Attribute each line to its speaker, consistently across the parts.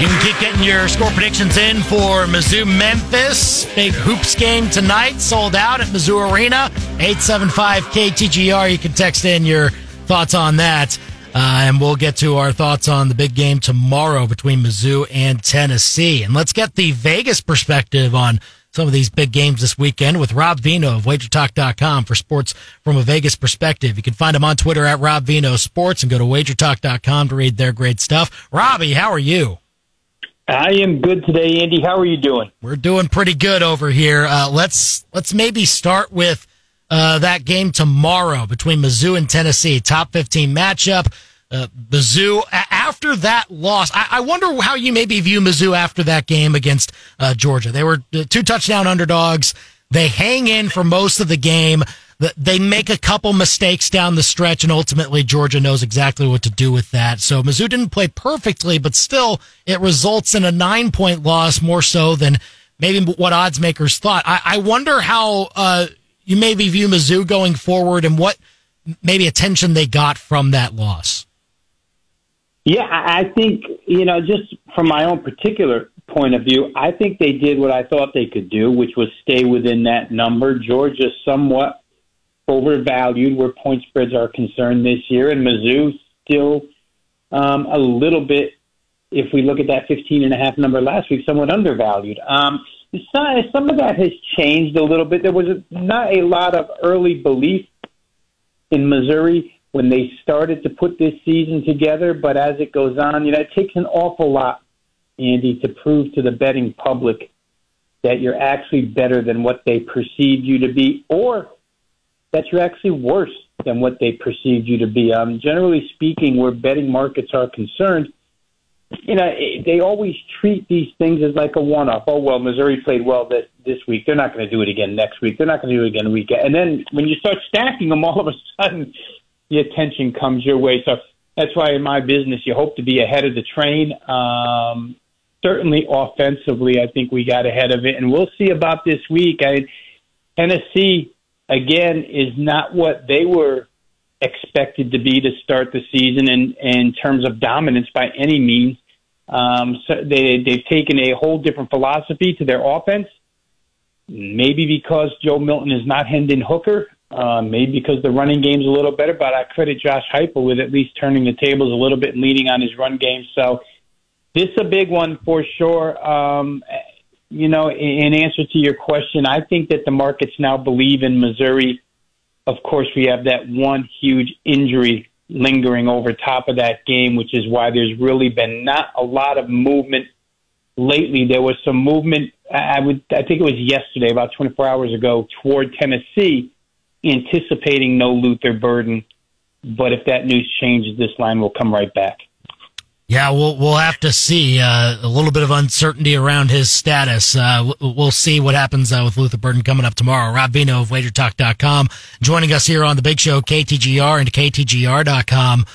Speaker 1: You can keep getting your score predictions in for Mizzou Memphis. Big hoops game tonight, sold out at Mizzou Arena. 875 KTGR. You can text in your thoughts on that. Uh, and we'll get to our thoughts on the big game tomorrow between Mizzou and Tennessee. And let's get the Vegas perspective on some of these big games this weekend with Rob Veno of WagerTalk.com for sports from a Vegas perspective. You can find him on Twitter at Rob Veno Sports and go to WagerTalk.com to read their great stuff. Robbie, how are you?
Speaker 2: I am good today, Andy. How are you doing?
Speaker 1: We're doing pretty good over here. Uh, let's let's maybe start with uh, that game tomorrow between Mizzou and Tennessee, top fifteen matchup. Uh, Mizzou after that loss, I, I, wonder how you maybe view Mizzou after that game against uh, Georgia. They were two touchdown underdogs. They hang in for most of the game. They make a couple mistakes down the stretch, and ultimately Georgia knows exactly what to do with that. So Mizzou didn't play perfectly, but still it results in a nine point loss more so than maybe what odds makers thought. I, I wonder how uh, you maybe view Mizzou going forward and what maybe attention they got from that loss.
Speaker 2: Yeah, I think, you know, just from my own particular point of view, I think they did what I thought they could do, which was stay within that number. Georgia somewhat overvalued where point spreads are concerned this year, and Mizzou still um, a little bit, if we look at that 15 and a half number last week, somewhat undervalued. Um, some of that has changed a little bit. There was not a lot of early belief in Missouri when they started to put this season together, but as it goes on, you know, it takes an awful lot, Andy, to prove to the betting public that you're actually better than what they perceive you to be, or that you're actually worse than what they perceived you to be. Um, generally speaking, where betting markets are concerned, you know, they always treat these things as like a one-off. Oh well, Missouri played well this week. They're not going to do it again next week. They're not going to do it again a week. And then when you start stacking them, all of a sudden, the attention comes your way. So that's why in my business, you hope to be ahead of the train. Um, certainly, offensively, I think we got ahead of it, and we'll see about this week. I Tennessee again, is not what they were expected to be to start the season in, in terms of dominance by any means. Um, so they, they've taken a whole different philosophy to their offense. Maybe because Joe Milton is not Hendon Hooker. Uh, maybe because the running game's a little better, but I credit Josh Heupel with at least turning the tables a little bit and leading on his run game. So this is a big one for sure. Um, you know, in answer to your question, I think that the markets now believe in Missouri. Of course, we have that one huge injury lingering over top of that game, which is why there's really been not a lot of movement lately. There was some movement. I would, I think it was yesterday, about 24 hours ago, toward Tennessee, anticipating no Luther Burden. But if that news changes, this line will come right back.
Speaker 1: Yeah, we'll we'll have to see. Uh, a little bit of uncertainty around his status. Uh, we'll see what happens uh, with Luther Burden coming up tomorrow. Rob Veno of WagerTalk.com joining us here on the Big Show, KTGR and KTGR.com.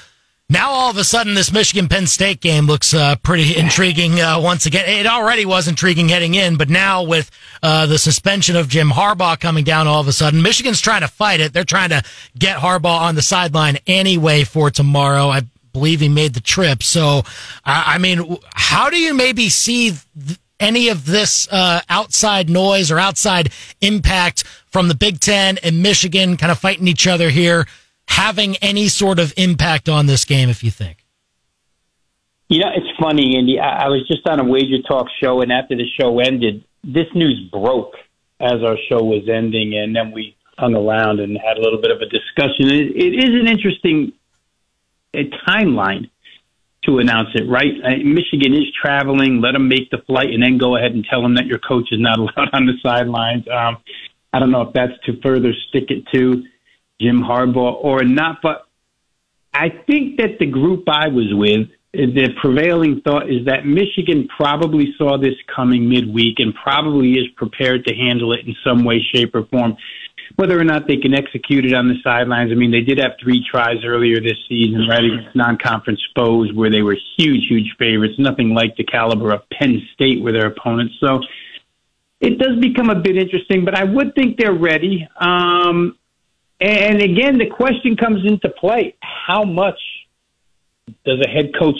Speaker 1: Now all of a sudden, this Michigan Penn State game looks uh, pretty intriguing uh, once again. It already was intriguing heading in, but now with uh, the suspension of Jim Harbaugh coming down, all of a sudden, Michigan's trying to fight it. They're trying to get Harbaugh on the sideline anyway for tomorrow. I believe he made the trip. So, I mean, how do you maybe see any of this uh, outside noise or outside impact from the Big Ten and Michigan kind of fighting each other here having any sort of impact on this game, if you think?
Speaker 2: You know, it's funny, Andy. I, I was just on a Wager Talk show, and after the show ended, this news broke as our show was ending, and then we hung around and had a little bit of a discussion. it, it is an interesting a timeline to announce it, right? Uh, Michigan is traveling. Let them make the flight and then go ahead and tell them that your coach is not allowed on the sidelines. Um, I don't know if that's to further stick it to Jim Harbaugh or not, but I think that the group I was with, the prevailing thought is that Michigan probably saw this coming midweek and probably is prepared to handle it in some way, shape, or form whether or not they can execute it on the sidelines. I mean, they did have three tries earlier this season, right, against non-conference foes where they were huge, huge favorites. Nothing like the caliber of Penn State with their opponents. So it does become a bit interesting, but I would think they're ready. Um, and again, the question comes into play: How much does a head coach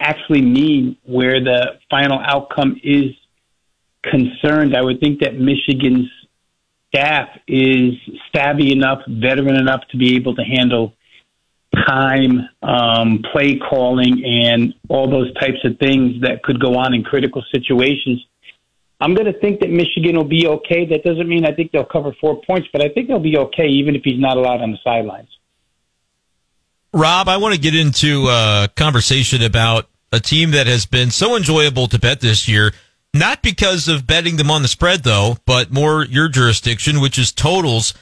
Speaker 2: actually mean where the final outcome is concerned. I would think that Michigan's staff is savvy enough, veteran enough to be able to handle time, um, play calling, and all those types of things that could go on in critical situations. I'm going to think that Michigan will be okay. That doesn't mean I think they'll cover four points, but I think they'll be okay even if he's not allowed on the sidelines.
Speaker 3: Rob, I want to get into a conversation about a team that has been so enjoyable to bet this year. Not because of betting them on the spread, though, but more your jurisdiction, which is totals.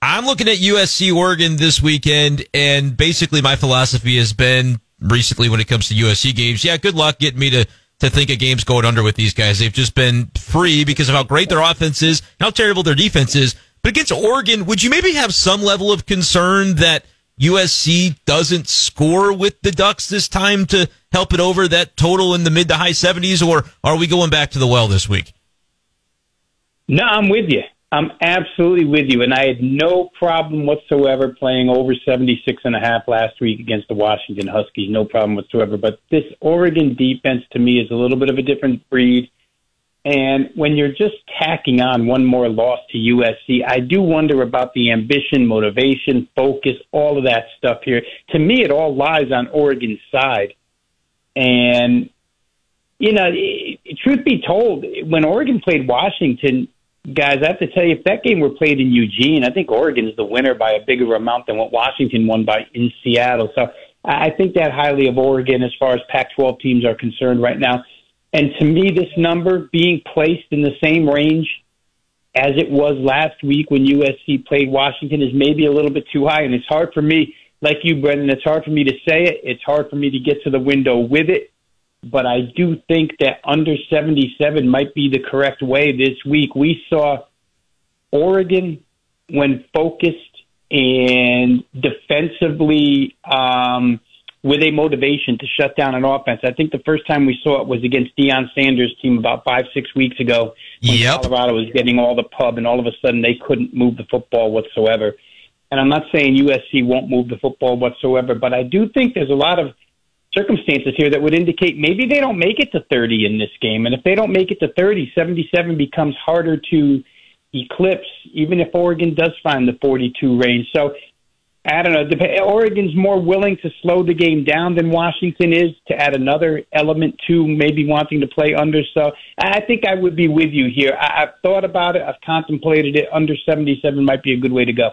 Speaker 3: I'm looking at USC Oregon this weekend, and basically my philosophy has been recently when it comes to USC games. Yeah, good luck getting me to to think a game's going under with these guys. They've just been free because of how great their offense is, how terrible their defense is. But against Oregon, would you maybe have some level of concern that USC doesn't score with the Ducks this time to help it over that total in the mid to high 70s, or are we going back to the well this week?
Speaker 2: No, I'm with you. I'm absolutely with you. And I had no problem whatsoever playing over 76 and a half last week against the Washington Huskies. No problem whatsoever. But this Oregon defense to me is a little bit of a different breed. And when you're just tacking on one more loss to USC, I do wonder about the ambition, motivation, focus, all of that stuff here. To me, it all lies on Oregon's side. And, you know, truth be told, when Oregon played Washington, guys, I have to tell you, if that game were played in Eugene, I think Oregon is the winner by a bigger amount than what Washington won by in Seattle. So I think that highly of Oregon as far as Pac 12 teams are concerned right now. And to me, this number being placed in the same range as it was last week when USC played Washington is maybe a little bit too high. And it's hard for me, like you, Brendan, it's hard for me to say it. It's hard for me to get to the window with it but I do think that under 77 might be the correct way this week. We saw Oregon, when focused and defensively um, with a motivation to shut down an offense. I think the first time we saw it was against Deion Sanders' team about five, six weeks ago when yep. Colorado was getting all the pub, and all of a sudden they couldn't move the football whatsoever. And I'm not saying USC won't move the football whatsoever, but I do think there's a lot of – circumstances here that would indicate maybe they don't make it to 30 in this game. And if they don't make it to 30, 77 becomes harder to eclipse, even if Oregon does find the 42 range. So I don't know. Oregon's more willing to slow the game down than Washington is to add another element to maybe wanting to play under. So I think I would be with you here. I've thought about it. I've contemplated it. Under 77 might be a good way to go.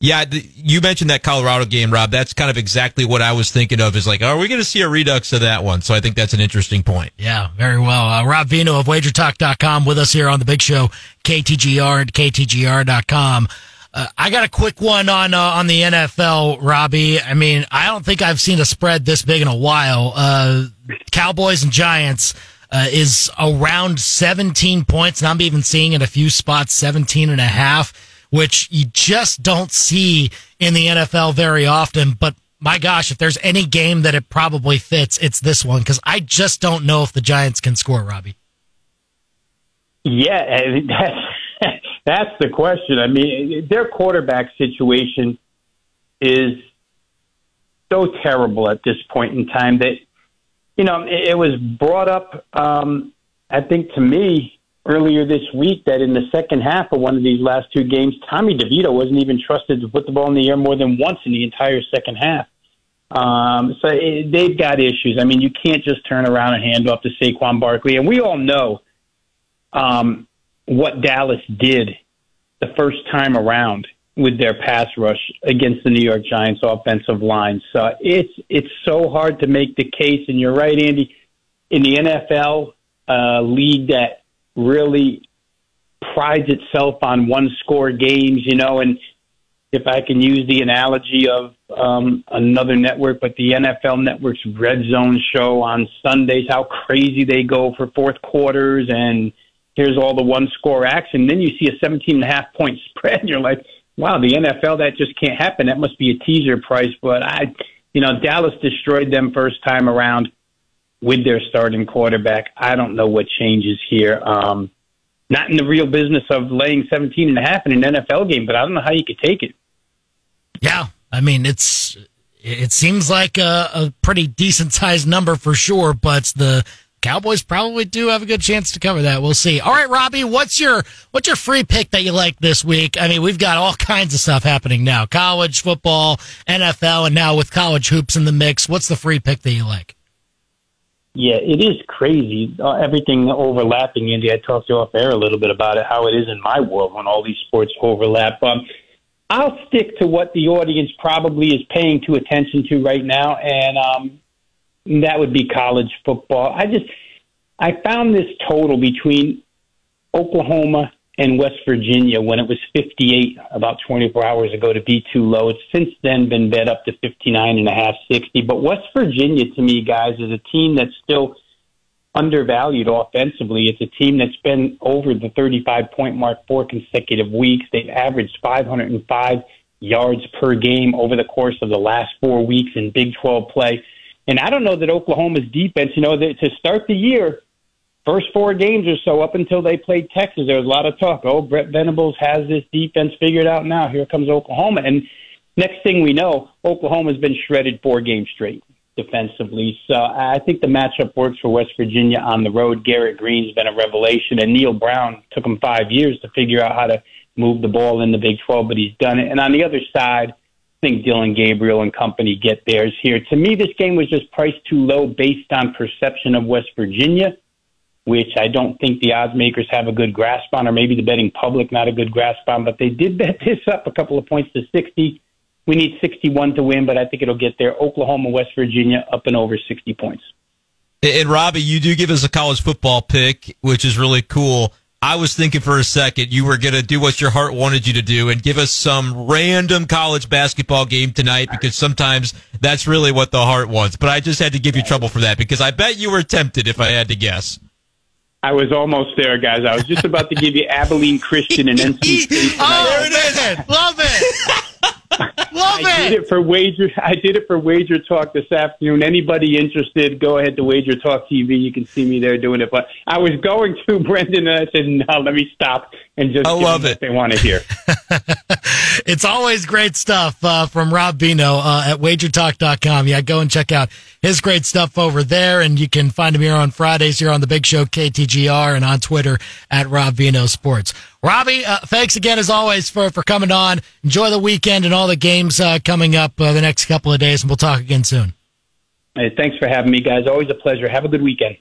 Speaker 3: Yeah, you mentioned that Colorado game, Rob. That's kind of exactly what I was thinking of. Is like, are we going to see a redux of that one? So I think that's an interesting point.
Speaker 1: Yeah, very well. Uh, Rob Veno of WagerTalk.com with us here on the Big Show, KTGR and KTGR.com. Uh, I got a quick one on uh, on the NFL, Robbie. I mean, I don't think I've seen a spread this big in a while. Uh, Cowboys and Giants uh, is around 17 points, and I'm even seeing in a few spots 17 and a half which you just don't see in the NFL very often. But my gosh, if there's any game that it probably fits, it's this one because I just don't know if the Giants can score, Robbie.
Speaker 2: Yeah, that's that's the question. I mean, their quarterback situation is so terrible at this point in time that you know it, was brought up. Um, I think to me earlier this week that in the second half of one of these last two games, Tommy DeVito wasn't even trusted to put the ball in the air more than once in the entire second half. Um, so it, they've got issues. I mean, you can't just turn around and hand off to Saquon Barkley. And we all know um, what Dallas did the first time around with their pass rush against the New York Giants offensive line. So it's it's so hard to make the case. And you're right, Andy. In the NFL uh, league that really prides itself on one score games, you know, and if I can use the analogy of um, another network, but the NFL Network's Red Zone show on Sundays, how crazy they go for fourth quarters, and here's all the one score action. Then you see a 17 and a half point spread, and you're like, wow, the NFL, that just can't happen. That must be a teaser price. But I, you know, Dallas destroyed them first time around with their starting quarterback. I don't know what changes here. Um, not in the real business of laying 17 and a half in an NFL game, but I don't know how you could take it.
Speaker 1: Yeah. I mean, it's, it seems like a, a pretty decent sized number for sure, but the Cowboys probably do have a good chance to cover that. We'll see. All right, Robbie, what's your what's your free pick that you like this week? I mean, we've got all kinds of stuff happening now: college football, NFL, and now with college hoops in the mix. What's the free pick that you like?
Speaker 2: Yeah, it is crazy. Uh, everything overlapping. Andy, I talked to you off air a little bit about it, how it is in my world when all these sports overlap. Um, I'll stick to what the audience probably is paying to attention to right now, and um, that would be college football. I just I found this total between Oklahoma and West Virginia when it was 58 about 24 hours ago to be too low. It's since then been bet up to 59 and a half, 60. But West Virginia, to me, guys, is a team that's still undervalued offensively. It's a team that's been over the 35 point mark four consecutive weeks. They've averaged 505 yards per game over the course of the last four weeks in Big 12 play. And I don't know that Oklahoma's defense, you know, to start the year, first four games or so up until they played Texas, there was a lot of talk. Oh, Brent Venables has this defense figured out now. Here comes Oklahoma. And next thing we know, Oklahoma's been shredded four games straight defensively. So I think the matchup works for West Virginia on the road. Garrett Greene's been a revelation, and Neal Brown took him five years to figure out how to move the ball in the Big 12, but he's done it. And on the other side, think Dillon Gabriel and company get theirs here. To me, this game was just priced too low based on perception of West Virginia, which I don't think the odds makers have a good grasp on, or maybe the betting public not a good grasp on. But they did bet this up a couple of points to 60. We need 61 to win, but I think it'll get there. Oklahoma, West Virginia, up and over 60 points.
Speaker 3: And Robbie, you do give us a college football pick, which is really cool. I was thinking for a second you were going to do what your heart wanted you to do and give us some random college basketball game tonight because sometimes that's really what the heart wants. But I just had to give you trouble for that because I bet you were tempted if I had to guess.
Speaker 2: I was almost there, guys. I was just about to give you Abilene Christian and NC State.
Speaker 1: oh, there it is. Love it. Love
Speaker 2: I
Speaker 1: it.
Speaker 2: did it for wager. I did it for Wager Talk this afternoon. Anybody interested? Go ahead to Wager Talk TV. You can see me there doing it. But I was going to Brendan, and I said, "No, let me stop and just
Speaker 3: I love it.
Speaker 2: they want to hear."
Speaker 1: it's always great stuff uh, from Rob Veno uh, at WagerTalk.com. Yeah, go and check out his great stuff over there, and you can find him here on Fridays here on the Big Show KTGR and on Twitter at Rob Veno Sports. Robbie, uh, thanks again as always for, for coming on. Enjoy the weekend and all the games uh, coming up uh, the next couple of days, and we'll talk again soon.
Speaker 2: Hey, thanks for having me, guys. Always a pleasure. Have a good weekend.